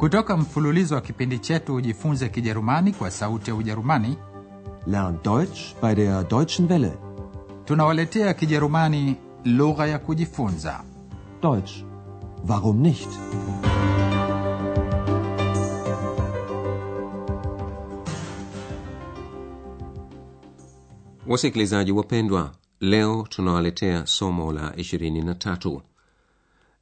Kutoka mfululizo wa kipindi chetu Ujifunze Kijerumani kwa Sauti ya Ujerumani, Lern Deutsch bei der Deutschen Welle. tunawaletea Kijerumani lugha ya kujifunza. Deutsch. Warum nicht? Wasikilizaji wapendwa, leo tunawaletea somo la 23.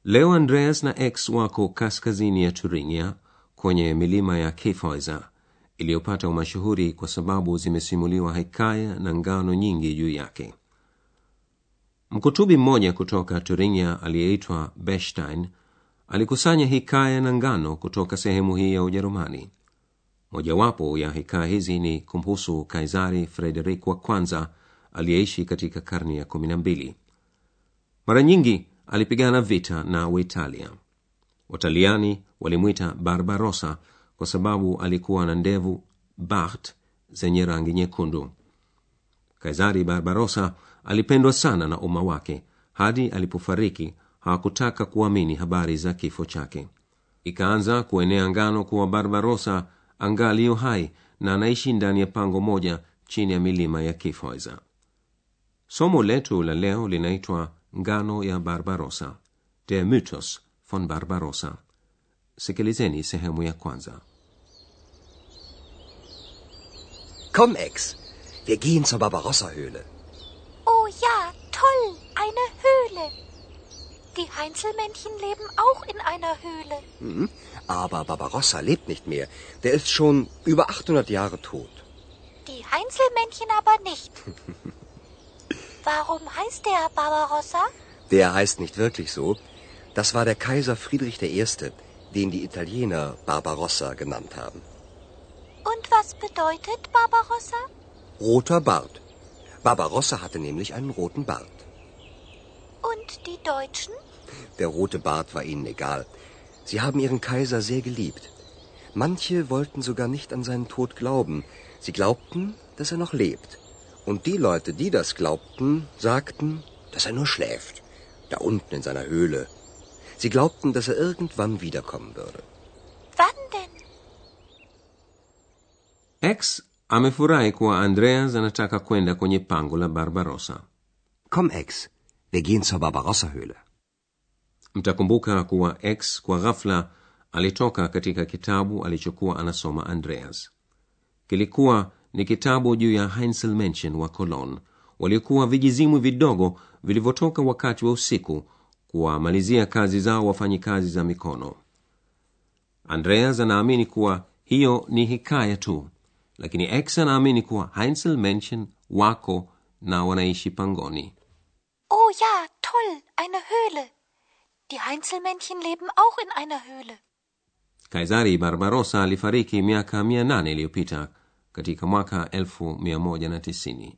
Leo Andreas na X wako kaskazini ya Turingia kwenye milima ya Kefauser iliyopata umashuhuri kwa sababu zimesimuliwa hekaya na ngano nyingi juu yake. Mkutubi mmoja kutoka Turingia aliyeitwa bestein alikusanya hikaya na ngano kutoka sehemu hii ya Ujerumani. Mojawapo ya hikaya hizi ni kumhusu Kaisari Frederik wa kwanza aliyeishi katika karne ya kumi na mbili. Mara nyingi alipigana vita na Waitalia. Wataliani walimwita Barbarosa kwa sababu alikuwa na ndevu Bart zenye rangi nyekundu. Kaisari Barbarosa alipendwa sana na umma wake hadi alipofariki hawakutaka kuamini habari za kifo chake. Ikaanza kuenea ngano kuwa Barbarosa angali yu hai na anaishi ndani ya pango moja chini ya milima ya Kifoiza. Somo letu la leo linaitwa ngano ya Barbarossa, der Mythos von Barbarossa. Sikilizeni sehemu ya kwanza. Komm, Ex, wir gehen zur Barbarossa-Höhle. Oh ja, toll, eine Höhle. Die Heinzelmännchen leben auch in einer Höhle. Mhm. Aber Barbarossa lebt nicht mehr. Der ist schon über 800 Jahre tot. Die Heinzelmännchen aber nicht. Warum heißt der Barbarossa? Der heißt nicht wirklich so. Das war der Kaiser Friedrich I., den die Italiener Barbarossa genannt haben. Und was bedeutet Barbarossa? Roter Bart. Barbarossa hatte nämlich einen roten Bart. Und die Deutschen? Der rote Bart war ihnen egal. Sie haben ihren Kaiser sehr geliebt. Manche wollten sogar nicht an seinen Tod glauben. Sie glaubten, dass er noch lebt. Und die Leute, die das glaubten, sagten, dass er nur schläft, da unten in seiner Höhle. Sie glaubten, dass er irgendwann wiederkommen würde. Wann denn? X amefurahi kuwa Andreas anataka kwenda kwenye pango la Barbarossa. Komm, Ex, wir gehen zur Barbarossa-Höhle. Mtakumbuka kuwa X kwa ghafla alitoka katika kitabu alichokuwa anasoma Andreas. Kilikuwa ni kitabu juu ya Heinzelmännchen wa Cologne, waliokuwa vijizimu vidogo vilivyotoka wakati wa usiku kuwamalizia kazi zao wafanyikazi za mikono. Andreas anaamini kuwa hiyo ni hikaya tu, lakini X anaamini kuwa Heinzelmännchen wako na wanaishi pangoni. Oh ja, toll, eine Höhle. Die Heinzelmännchen leben auch in einer Höhle. Kaisari Barbarossa alifariki miaka mia nane iliyopita katika mwaka elfu mia moja na tisini.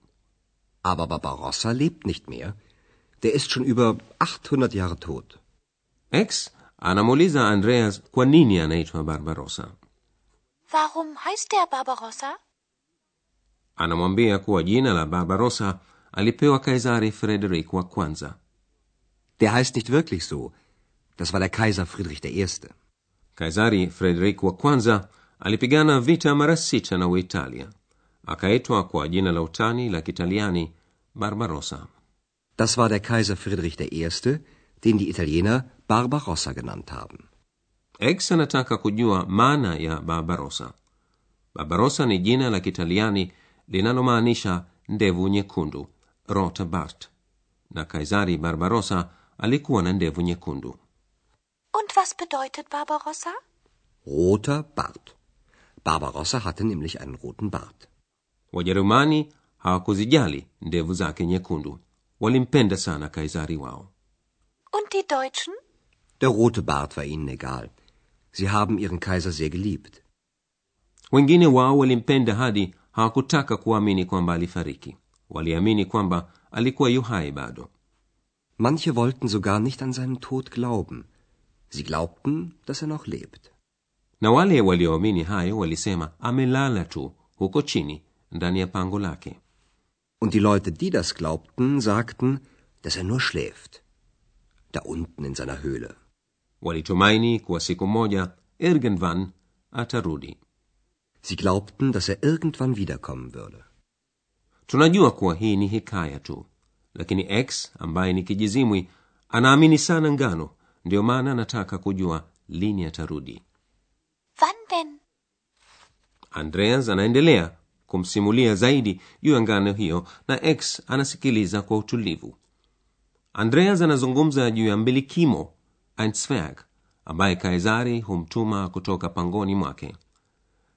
Aber Barbarossa lebt nicht mehr. Der ist schon über 800 Jahre tot. X anamuuliza Andreas kwa nini anaitwa Barbarossa. Warum heißt der Barbarossa? Anamwambia kuwa jina la Barbarossa alipewa Kaisari Frederik wa kwanza. Der heißt nicht wirklich so. Das war der Kaiser Friedrich I. Kaisari Frederik wa kwanza alipigana vita mara sita na Uitalia. akaitwa kwa jina la utani la Kitaliani Barbarossa. Das war der Kaiser Friedrich I., den die Italiener Barbarossa genannt haben. X anataka kujua maana ya Barbarossa. Barbarossa ni jina la Kitaliani linalomaanisha ndevu nyekundu, rota Bart, na Kaisari Barbarossa alikuwa na ndevu nyekundu. Und was bedeutet Barbarossa? Roter Bart. Barbarossa hatte nämlich einen roten Bart. Wajerumani hawakuzijali ndevu zake nyekundu, walimpenda sana Kaisari wao. Und die Deutschen? Der rote Bart war ihnen egal. Sie haben ihren Kaiser sehr geliebt. Wengine wao walimpenda hadi hawakutaka kuamini kwamba alifariki. Waliamini kwamba alikuwa yu hai bado. Manche wollten sogar nicht an seinen Tod glauben. Sie glaubten, dass er noch lebt. Na wale walioamini hayo walisema amelala tu huko chini ndani ya pango lake. Und die Leute, die das glaubten, sagten, dass er nur schläft. Da unten in seiner Höhle. walitumaini kuwa siku moja irgendwann atarudi. Sie glaubten, dass er irgendwann wiederkommen würde. Tunajua kuwa hii ni hikaya tu, lakini X ambaye ni kijizimwi anaamini sana ngano, ndiyo maana anataka kujua lini atarudi. Denn? Andreas anaendelea kumsimulia zaidi juu ya ngano hiyo na X anasikiliza kwa utulivu. Andreas anazungumza juu ya mbilikimo Zwerg ambaye Kaisari humtuma kutoka pangoni mwake.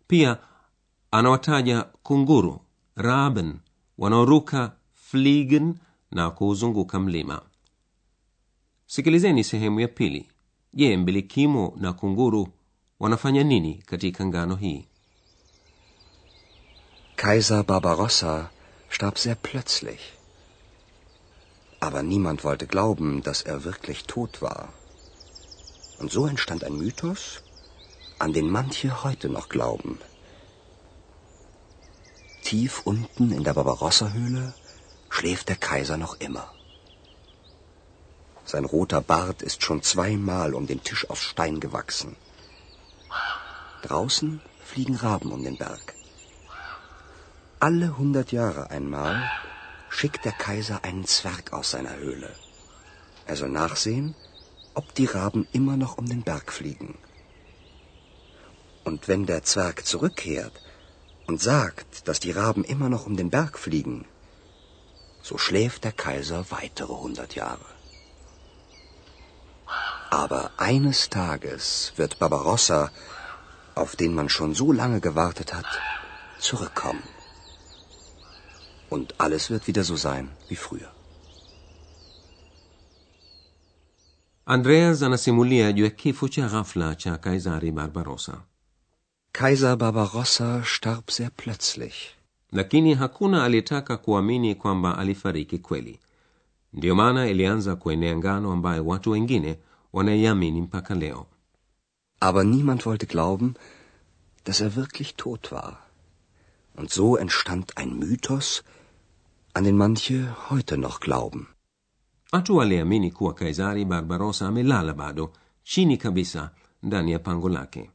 Pia anawataja kunguru Raben wanaoruka fligen na kuuzunguka mlima. Sikilizeni sehemu ya pili. Je, mbilikimo na kunguru wanafanya nini katika ngano hii? Kaiser Barbarossa starb sehr plötzlich. Aber niemand wollte glauben, dass er wirklich tot war. Und so entstand ein Mythos, an den manche heute noch glauben. Tief unten in der Barbarossa-Höhle schläft der Kaiser noch immer. Sein roter Bart ist schon zweimal um den Tisch aus Stein gewachsen. Draußen fliegen Raben um den Berg. Alle hundert Jahre einmal schickt der Kaiser einen Zwerg aus seiner Höhle. Er soll nachsehen, ob die Raben immer noch um den Berg fliegen. Und wenn der Zwerg zurückkehrt und sagt, dass die Raben immer noch um den Berg fliegen, so schläft der Kaiser weitere hundert Jahre. Aber eines Tages wird Barbarossa, auf den man schon so lange gewartet hat, zurückkommen. Und alles wird wieder so sein wie früher. Andreas anasimulia juu ya kifo cha ghafla cha Kaisari Barbarossa, Kaiser Barbarossa starb sehr plötzlich. lakini hakuna aliyetaka kuamini kwamba alifariki kweli. Ndiyo maana ilianza kuenea ngano ambayo watu wengine wanaiamini mpaka leo. Aber niemand wollte glauben, dass er wirklich tot war. Und so entstand ein Mythos, an den manche heute noch glauben. Watu waliamini kuwa Kaisari Barbarossa amelala bado chini kabisa ndani ya pango lake.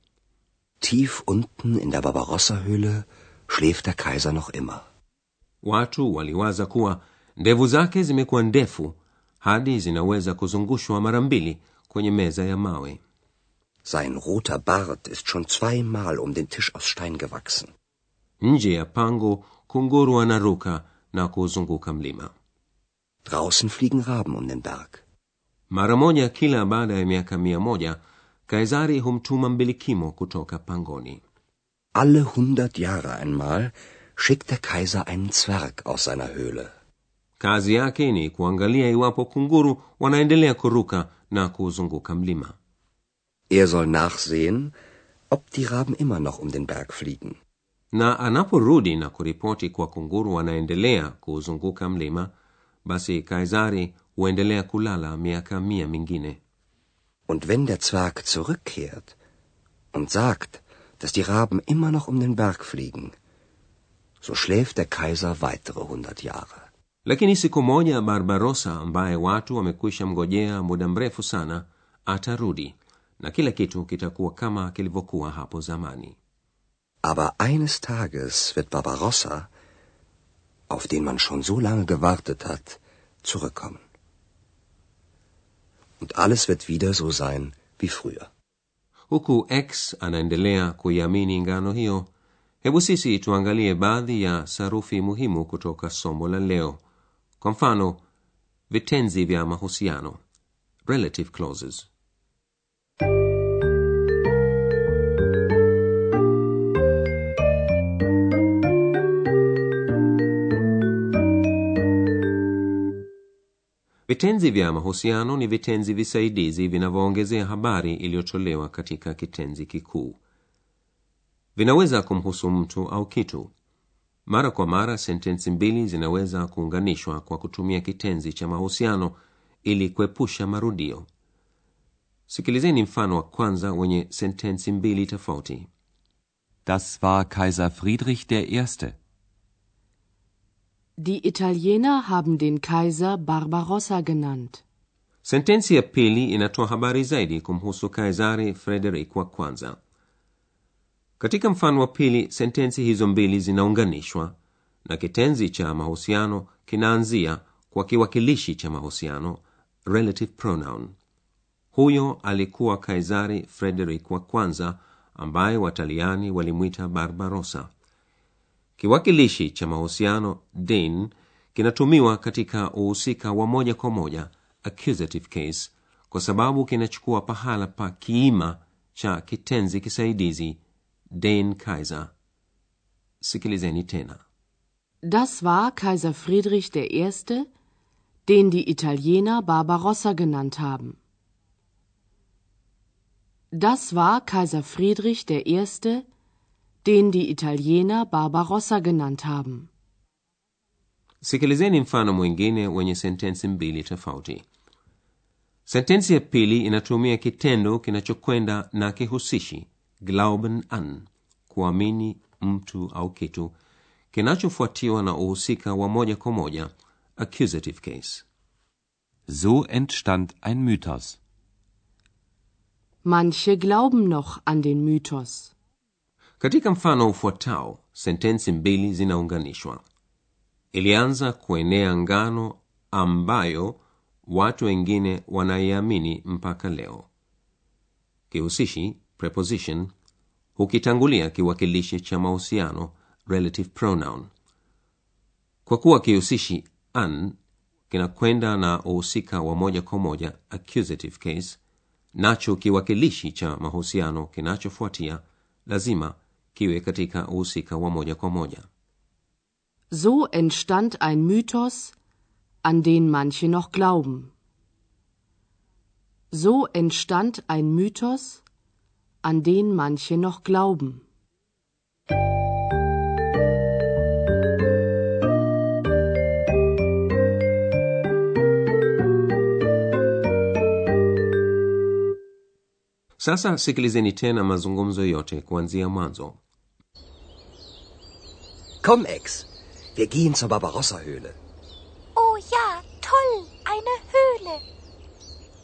Tief unten in der Barbarossa-Höhle schläft der Kaiser noch immer. Watu waliwaza kuwa ndevu zake zimekuwa ndefu hadi zinaweza kuzungushwa mara mbili kwenye meza ya mawe. Sein roter Bart ist schon zweimal um den Tisch aus Stein gewachsen. Nje ya pango kunguru anaruka na kuzunguka mlima. Draußen fliegen Raben um den Berg. Mara moja kila baada ya miaka mia moja Kaisari humtuma mbilikimo kutoka pangoni. Alle hundert Jahre einmal schickt der Kaiser einen Zwerg aus seiner Höhle. Kazi yake ni kuangalia iwapo kunguru wanaendelea kuruka na kuzunguka mlima. Er soll nachsehen, ob die Raben immer noch um den Berg fliegen. na anaporudi na kuripoti kwa kunguru wanaendelea kuuzunguka mlima basi kaisari huendelea kulala miaka mia mingine Und wenn der Zwerg zurückkehrt und sagt, dass die Raben immer noch um den Berg fliegen, so schläft der Kaiser weitere hundert Jahre. Lakini siku moja barbarosa ambaye watu wamekwisha mgojea muda mrefu sana atarudi na kila kitu kitakuwa kama kilivyokuwa hapo zamani Aber eines Tages wird Barbarossa, auf den man schon so lange gewartet hat, zurückkommen. Und alles wird wieder so sein wie früher. huku x anaendelea kuiamini ngano hiyo hebu sisi tuangalie baadhi ya sarufi muhimu kutoka somo la leo kwa mfano vitenzi vya mahusiano relative clauses. Vitenzi vya mahusiano ni vitenzi visaidizi vinavyoongezea habari iliyotolewa katika kitenzi kikuu. Vinaweza kumhusu mtu au kitu mara kwa mara sentensi mbili zinaweza kuunganishwa kwa kutumia kitenzi cha mahusiano ili kuepusha marudio sikilizeni mfano wa kwanza wenye sentensi mbili tofauti Das war Kaiser Friedrich der Erste. Die Italiener haben den Kaiser Barbarossa genannt. sentensi ya pili inatoa habari zaidi kumhusu kaisari frederik wa kwanza katika mfano wa pili sentensi hizo mbili zinaunganishwa na kitenzi cha mahusiano kinaanzia kwa kiwakilishi cha mahusiano relative pronoun. Huyo alikuwa kaisari frederik wa kwanza ambaye wataliani walimwita barbarosa kiwakilishi cha mahusiano din kinatumiwa katika uhusika wa moja kwa moja accusative case kwa sababu kinachukua pahala pa kiima cha kitenzi kisaidizi den kaiser sikilizeni tena Das war Kaiser Friedrich I., den die Italiener Barbarossa genannt haben. Das war Kaiser Friedrich I., den die Italiener Barbarossa genannt haben. sikilizeni mfano mwingine wenye sentensi mbili tofauti sentensi ya pili inatumia kitendo kinachokwenda na kihusishi glauben an kuamini mtu au kitu kinachofuatiwa na uhusika wa moja kwa moja accusative case So entstand ein Mythos. Manche glauben noch an den Mythos. katika mfano ufuatao sentensi mbili zinaunganishwa ilianza kuenea ngano ambayo watu wengine wanaiamini mpaka leo kihusishi preposition hukitangulia kiwakilishi cha mahusiano relative pronoun kwa kuwa kihusishi an kinakwenda na uhusika wa moja kwa moja accusative case nacho kiwakilishi cha mahusiano kinachofuatia lazima kiwe katika uhusika wa moja kwa moja So entstand ein Mythos, an den manche noch glauben. So entstand ein Mythos, an den manche noch glauben. sasa sikilizeni tena mazungumzo yote kuanzia mwanzo Komm, Ex, wir gehen zur Barbarossa-Höhle. Oh ja, toll, eine Höhle.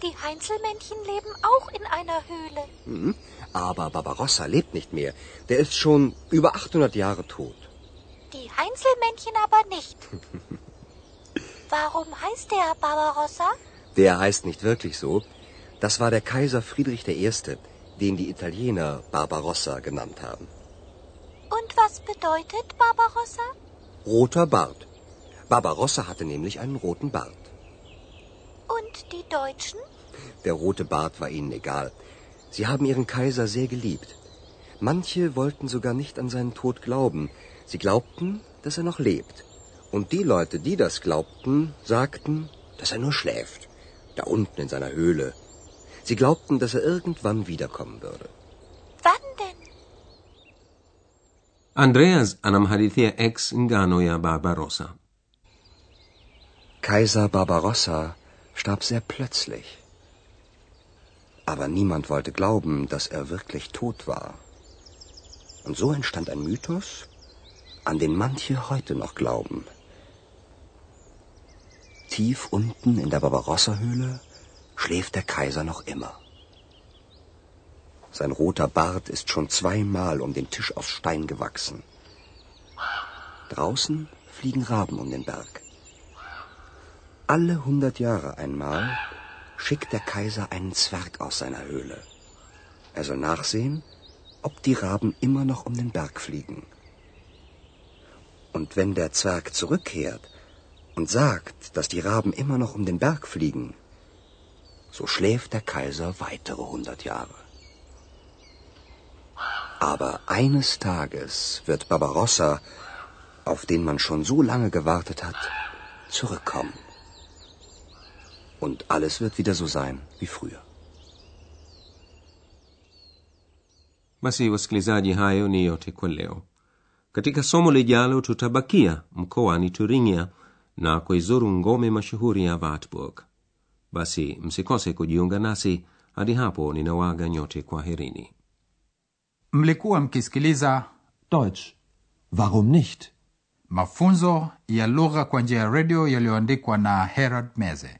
Die Heinzelmännchen leben auch in einer Höhle. Mhm. Aber Barbarossa lebt nicht mehr. Der ist schon über 800 Jahre tot. Die Heinzelmännchen aber nicht. Warum heißt der Barbarossa? Der heißt nicht wirklich so. Das war der Kaiser Friedrich I., den die Italiener Barbarossa genannt haben. Und was bedeutet Barbarossa? Roter Bart. Barbarossa hatte nämlich einen roten Bart. Und die Deutschen? Der rote Bart war ihnen egal. Sie haben ihren Kaiser sehr geliebt. Manche wollten sogar nicht an seinen Tod glauben. Sie glaubten, dass er noch lebt. Und die Leute, die das glaubten, sagten, dass er nur schläft. Da unten in seiner Höhle. Sie glaubten, dass er irgendwann wiederkommen würde. Wann denn? andreas anamhadithia ex ngano ya barbarossa Kaiser Barbarossa starb sehr plötzlich. Aber niemand wollte glauben, dass er wirklich tot war. Und so entstand ein Mythos, an den manche heute noch glauben. Tief unten in der Barbarossa-Höhle schläft der Kaiser noch immer. Sein roter Bart ist schon zweimal um den Tisch aus Stein gewachsen. Draußen fliegen Raben um den Berg. Alle hundert Jahre einmal schickt der Kaiser einen Zwerg aus seiner Höhle. Er soll nachsehen, ob die Raben immer noch um den Berg fliegen. Und wenn der Zwerg zurückkehrt und sagt, dass die Raben immer noch um den Berg fliegen, so schläft der Kaiser weitere hundert Jahre. Aber eines Tages wird Barbarossa, auf den man schon so lange gewartet hat, zurückkommen. Und alles wird wieder so sein wie früher. basi wasikilizaji hayo ni yote kwa leo katika somo lijalo tutabakia mkoani turingia na kuizuru ngome mashuhuri ya wartburg basi msikose kujiunga nasi hadi hapo ninawaga nyote kwa herini Mlikuwa mkisikiliza Deutsch. Warum nicht? mafunzo ya lugha kwa njia ya redio yaliyoandikwa na Herald Meze.